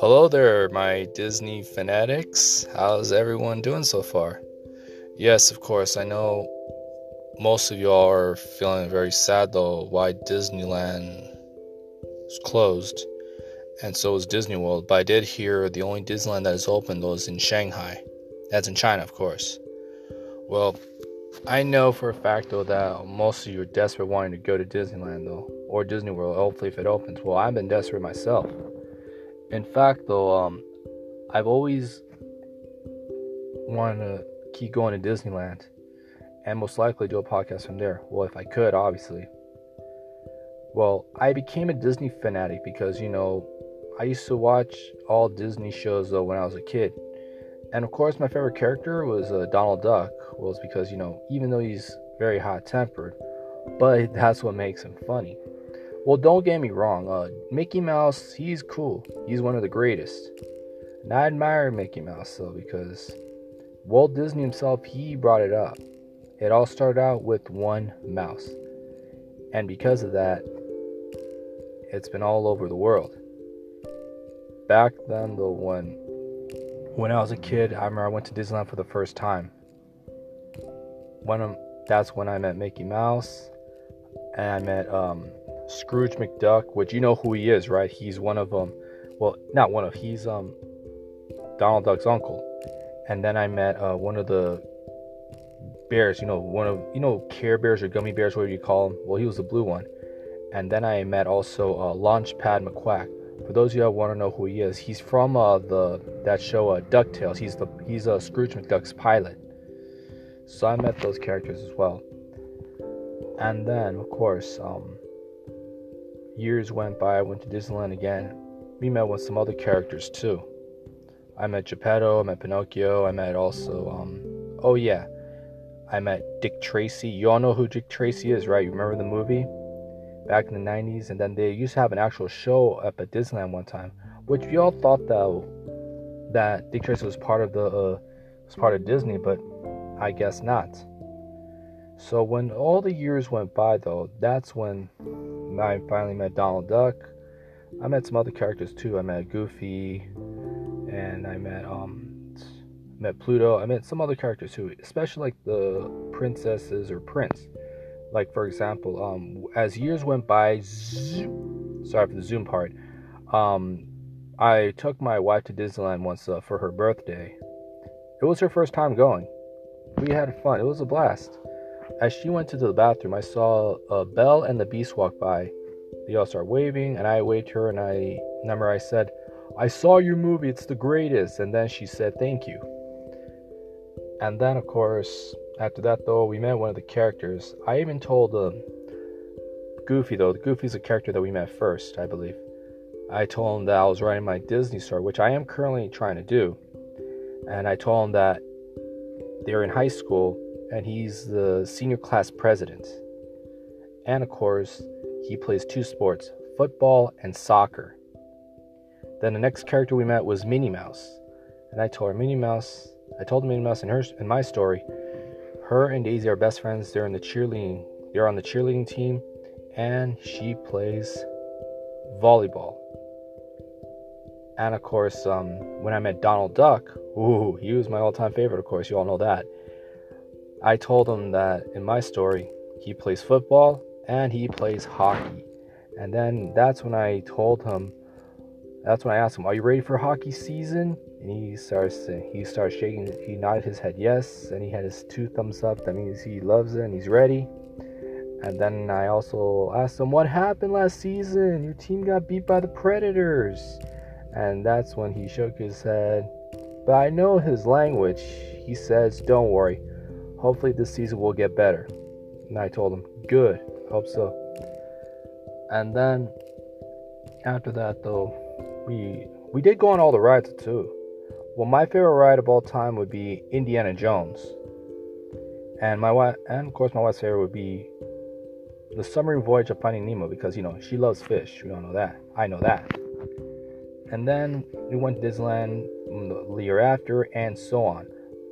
Hello there, my Disney fanatics. How's everyone doing so far? Yes, of course, I know most of y'all are feeling very sad though why Disneyland is closed, and so is Disney World. But I did hear the only Disneyland that is open though is in Shanghai. That's in China, of course. Well, I know for a fact though that most of you are desperate wanting to go to Disneyland though, or Disney World, hopefully if it opens. Well, I've been desperate myself. In fact though, um, I've always wanted to keep going to Disneyland and most likely do a podcast from there. Well, if I could, obviously. Well, I became a Disney fanatic because, you know, I used to watch all Disney shows though when I was a kid. And of course, my favorite character was uh, Donald Duck. It's because, you know, even though he's very hot tempered, but that's what makes him funny. Well, don't get me wrong, uh, Mickey Mouse, he's cool. He's one of the greatest. And I admire Mickey Mouse though because Walt Disney himself, he brought it up. It all started out with one mouse. And because of that, it's been all over the world. Back then, the one when I was a kid, I remember I went to Disneyland for the first time. One of that's when I met Mickey Mouse, and I met um, Scrooge McDuck, which you know who he is, right? He's one of them. Um, well, not one of. He's um Donald Duck's uncle. And then I met uh, one of the bears. You know, one of you know Care Bears or Gummi Bears, whatever you call them. Well, he was the blue one. And then I met also uh, Launchpad McQuack. For those of you that want to know who he is, he's from uh, the that show uh, Ducktales. He's the he's a uh, Scrooge McDuck's pilot. So I met those characters as well. And then, of course, um, years went by. I went to Disneyland again. We met with some other characters too. I met Geppetto. I met Pinocchio. I met also, um, oh yeah, I met Dick Tracy. You all know who Dick Tracy is, right? You remember the movie back in the 90s? And then they used to have an actual show up at Disneyland one time, which we all thought that that Dick Tracy was part of the uh, was part of Disney, but I guess not. So when all the years went by, though, that's when I finally met Donald Duck. I met some other characters too. I met Goofy, and I met um, met Pluto. I met some other characters too, especially like the princesses or prince. Like for example, um, as years went by, zoom, sorry for the zoom part. Um, I took my wife to Disneyland once uh, for her birthday. It was her first time going. We had fun. It was a blast. As she went to the bathroom, I saw Belle and the Beast walk by. They all start waving, and I waved her, and I remember I said, I saw your movie, it's the greatest. And then she said, Thank you. And then, of course, after that, though, we met one of the characters. I even told uh, Goofy, though, Goofy's a character that we met first, I believe. I told him that I was writing my Disney story, which I am currently trying to do. And I told him that they were in high school and he's the senior class president. And of course, he plays two sports football and soccer. Then the next character we met was Minnie Mouse. And I told her, Minnie Mouse, I told Minnie Mouse in her in my story, her and Daisy are best friends. They're in the cheerleading, they're on the cheerleading team, and she plays volleyball. And of course, um, when I met Donald Duck, ooh, he was my all-time favorite. Of course, you all know that. I told him that in my story, he plays football and he plays hockey. And then that's when I told him, that's when I asked him, Are you ready for hockey season? And he starts he starts shaking, he nodded his head yes, and he had his two thumbs up. That means he loves it and he's ready. And then I also asked him, What happened last season? Your team got beat by the Predators. And that's when he shook his head. But I know his language. He says, Don't worry. Hopefully this season will get better. And I told him, Good. Hope so. And then after that though, we we did go on all the rides too. Well, my favorite ride of all time would be Indiana Jones. And my wife and of course my wife's favorite would be the submarine voyage of finding Nemo because you know she loves fish. We all know that. I know that. And then we went to Disneyland the year after and so on.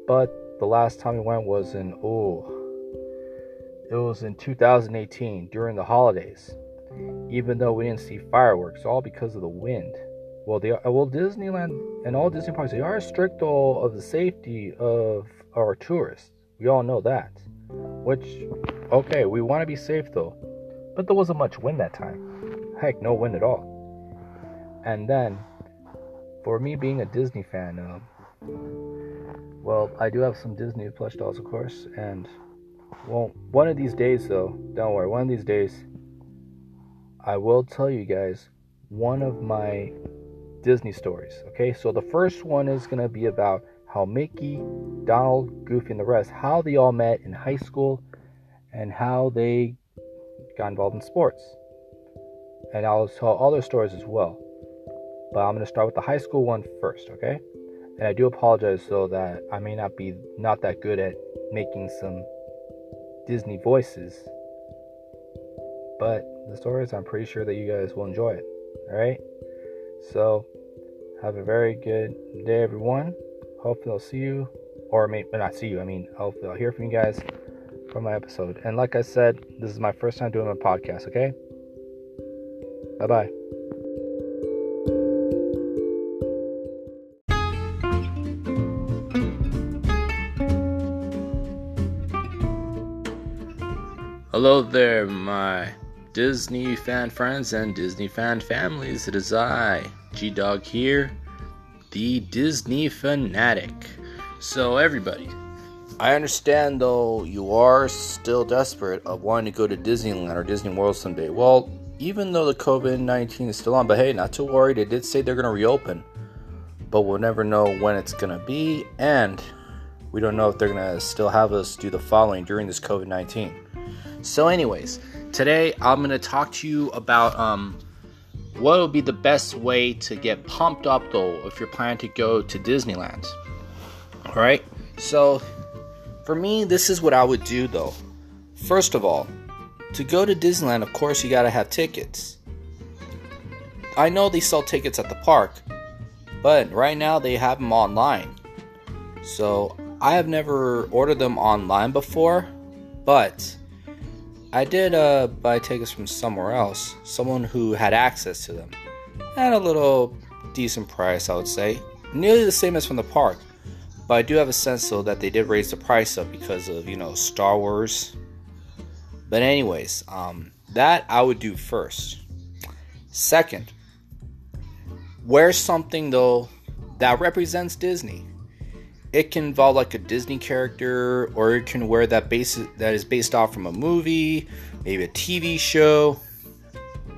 But the last time we went was in oh it was in 2018 during the holidays even though we didn't see fireworks all because of the wind well, they are, well Disneyland and all Disney parks they are strict all of the safety of our tourists. We all know that. Which, okay, we want to be safe though, but there wasn't much wind that time. Heck, no wind at all. And then, for me being a Disney fan, uh, well, I do have some Disney plush dolls, of course, and well, one of these days though, don't worry, one of these days, I will tell you guys one of my Disney stories. Okay, so the first one is gonna be about how Mickey, Donald, Goofy, and the rest, how they all met in high school, and how they got involved in sports. And I'll tell other stories as well. But I'm gonna start with the high school one first, okay? And I do apologize so that I may not be not that good at making some Disney voices. But the stories, I'm pretty sure that you guys will enjoy it. Alright? So, have a very good day, everyone. Hopefully, I'll see you, or maybe not see you. I mean, hopefully, I'll hear from you guys from my episode. And like I said, this is my first time doing a podcast, okay? Bye bye. Hello there, my Disney fan friends and Disney fan families. It is I, G Dog here, the Disney fanatic. So, everybody, I understand though you are still desperate of wanting to go to Disneyland or Disney World someday. Well, even though the COVID 19 is still on, but hey, not to worry, they did say they're going to reopen, but we'll never know when it's going to be, and we don't know if they're going to still have us do the following during this COVID 19. So, anyways, today I'm gonna talk to you about um, what would be the best way to get pumped up though if you're planning to go to Disneyland. All right. So, for me, this is what I would do though. First of all, to go to Disneyland, of course, you gotta have tickets. I know they sell tickets at the park, but right now they have them online. So I have never ordered them online before, but I did uh, buy tickets from somewhere else, someone who had access to them, at a little decent price, I would say. Nearly the same as from the park, but I do have a sense though that they did raise the price up because of you know Star Wars. But anyways, um, that I would do first. Second, wear something though that represents Disney it can involve like a Disney character, or it can wear that base that is based off from a movie, maybe a TV show,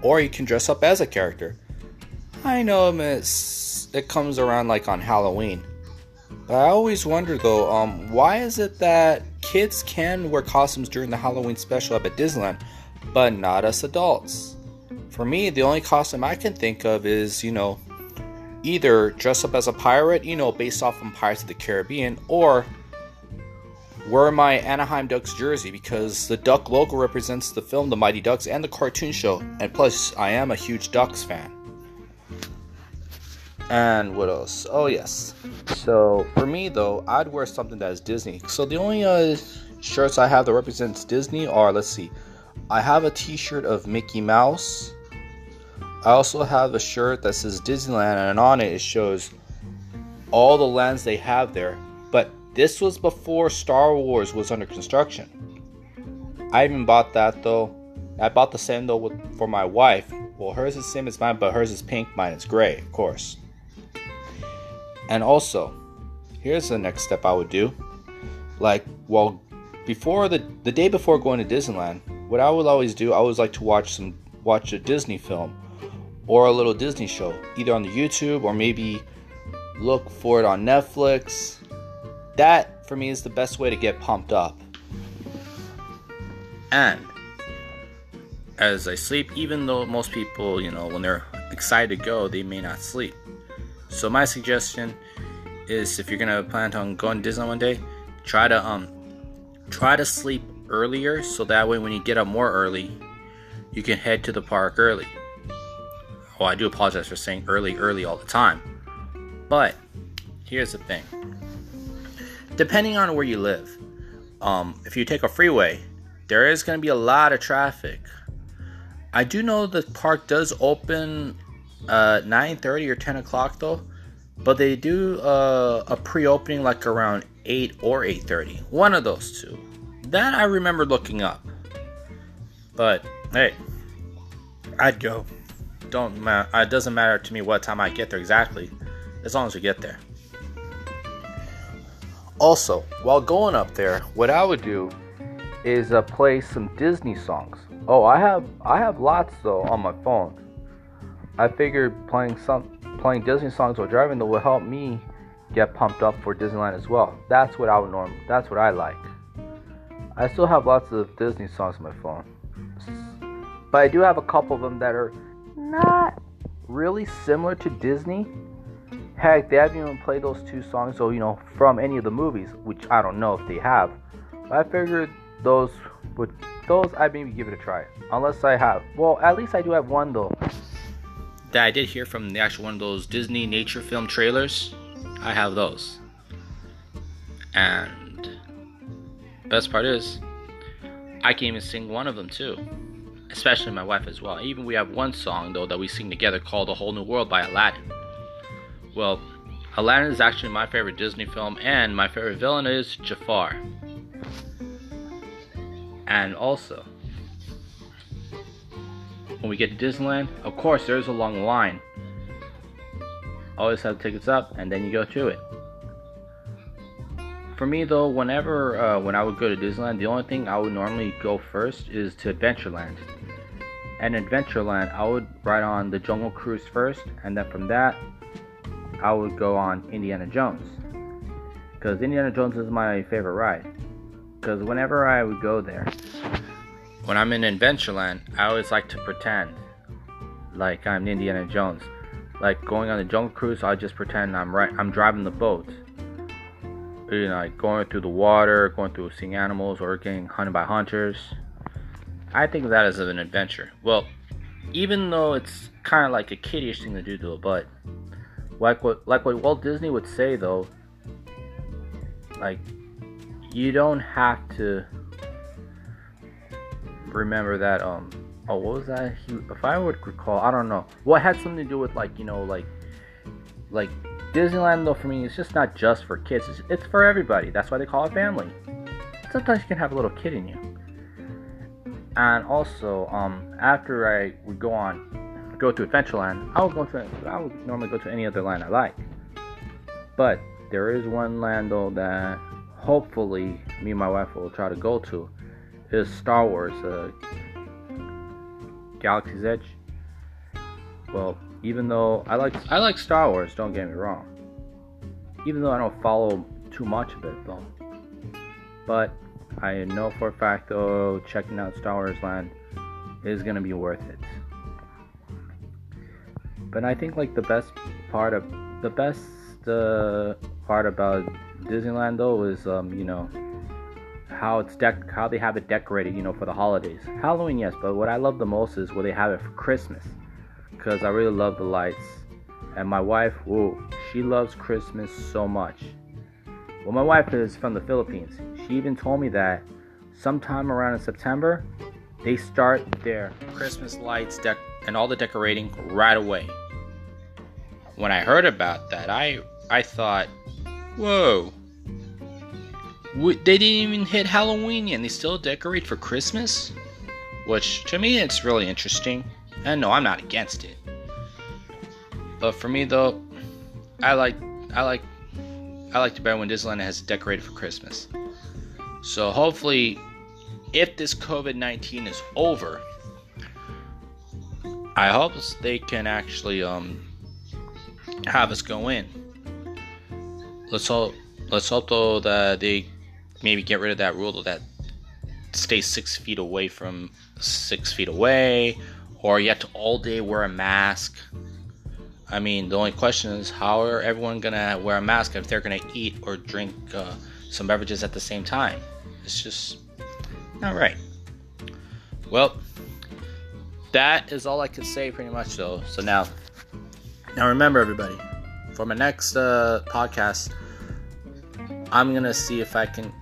or you can dress up as a character. I know it's, it comes around like on Halloween, but I always wonder though, um, why is it that kids can wear costumes during the Halloween special up at Disneyland, but not us adults? For me, the only costume I can think of is, you know, either dress up as a pirate, you know, based off from Pirates of the Caribbean, or wear my Anaheim Ducks jersey because the duck logo represents the film The Mighty Ducks and the cartoon show, and plus, I am a huge Ducks fan. And what else? Oh, yes. So, for me though, I'd wear something that is Disney. So, the only uh, shirts I have that represents Disney are let's see, I have a t shirt of Mickey Mouse. I also have a shirt that says Disneyland, and on it it shows all the lands they have there. But this was before Star Wars was under construction. I even bought that though. I bought the same though with, for my wife. Well, hers is same as mine, but hers is pink, mine is gray, of course. And also, here's the next step I would do. Like, well, before the the day before going to Disneyland, what I would always do, I always like to watch some watch a Disney film or a little Disney show, either on the YouTube or maybe look for it on Netflix. That for me is the best way to get pumped up. And as I sleep, even though most people, you know, when they're excited to go, they may not sleep. So my suggestion is if you're gonna plan on going to Disney one day, try to um try to sleep earlier so that way when you get up more early, you can head to the park early. Oh, I do apologize for saying early, early all the time. But here's the thing depending on where you live, um, if you take a freeway, there is going to be a lot of traffic. I do know the park does open uh, 9:30 or 10 o'clock though. But they do uh, a pre-opening like around 8 or 8:30. One of those two. That I remember looking up. But hey, I'd go. Don't matter. It doesn't matter to me what time I get there exactly, as long as we get there. Also, while going up there, what I would do is uh, play some Disney songs. Oh, I have I have lots though on my phone. I figured playing some playing Disney songs while driving though will help me get pumped up for Disneyland as well. That's what I would norm. That's what I like. I still have lots of Disney songs on my phone, but I do have a couple of them that are not really similar to Disney. Heck, they haven't even played those two songs, so you know, from any of the movies, which I don't know if they have. But I figured those would those I'd maybe give it a try. Unless I have well, at least I do have one though. That I did hear from the actual one of those Disney nature film trailers. I have those. And best part is I can even sing one of them too. Especially my wife as well. Even we have one song though that we sing together called A Whole New World by Aladdin. Well, Aladdin is actually my favorite Disney film, and my favorite villain is Jafar. And also, when we get to Disneyland, of course, there's a long line. Always have tickets up, and then you go to it. For me, though, whenever uh, when I would go to Disneyland, the only thing I would normally go first is to Adventureland. And Adventureland, I would ride on the Jungle Cruise first, and then from that, I would go on Indiana Jones. Because Indiana Jones is my favorite ride because whenever I would go there, when I'm in Adventureland, I always like to pretend like I'm Indiana Jones. Like going on the jungle cruise, I just pretend I'm right. I'm driving the boat. You know, like going through the water, going through seeing animals, or getting hunted by hunters. I think that is an adventure. Well, even though it's kind of like a kiddish thing to do, though, but like what like what Walt Disney would say though, like you don't have to remember that um oh what was that he, if i would recall i don't know. What well, had something to do with like you know like like disneyland though for me it's just not just for kids it's, it's for everybody. That's why they call it family. Sometimes you can have a little kid in you and also um after i would go on go to adventureland i would go to i would normally go to any other land i like but there is one land though that hopefully me and my wife will try to go to is Star Wars uh, Galaxy's Edge. Well, even though I like I like Star Wars, don't get me wrong. Even though I don't follow too much of it though. But I know for a fact though checking out Star Wars Land is gonna be worth it. But I think like the best part of the best uh, part about Disneyland though is um, you know how it's dec- how they have it decorated, you know, for the holidays. Halloween, yes, but what I love the most is where they have it for Christmas, because I really love the lights. And my wife, whoa, she loves Christmas so much. Well, my wife is from the Philippines. She even told me that sometime around in September, they start their Christmas lights dec- and all the decorating right away. When I heard about that, I I thought Whoa. They didn't even hit Halloween and they still decorate for Christmas? Which, to me, it's really interesting. And no, I'm not against it. But for me, though, I like, I like, I like to better when Disneyland has decorated for Christmas. So hopefully, if this COVID 19 is over, I hope they can actually um, have us go in let's hope let's hope though that they maybe get rid of that rule that stay six feet away from six feet away, or you have to all day wear a mask. I mean, the only question is how are everyone gonna wear a mask if they're gonna eat or drink uh, some beverages at the same time? It's just not right. Well, that is all I can say pretty much though. So now, now remember everybody, for my next uh, podcast, I'm gonna see if I can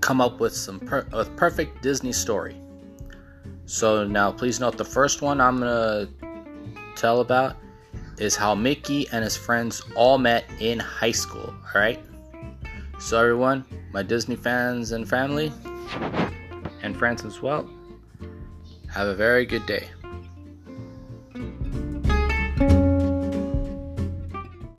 come up with some per- a perfect Disney story. So now, please note the first one I'm gonna tell about is how Mickey and his friends all met in high school. All right. So, everyone, my Disney fans and family, and friends as well, have a very good day.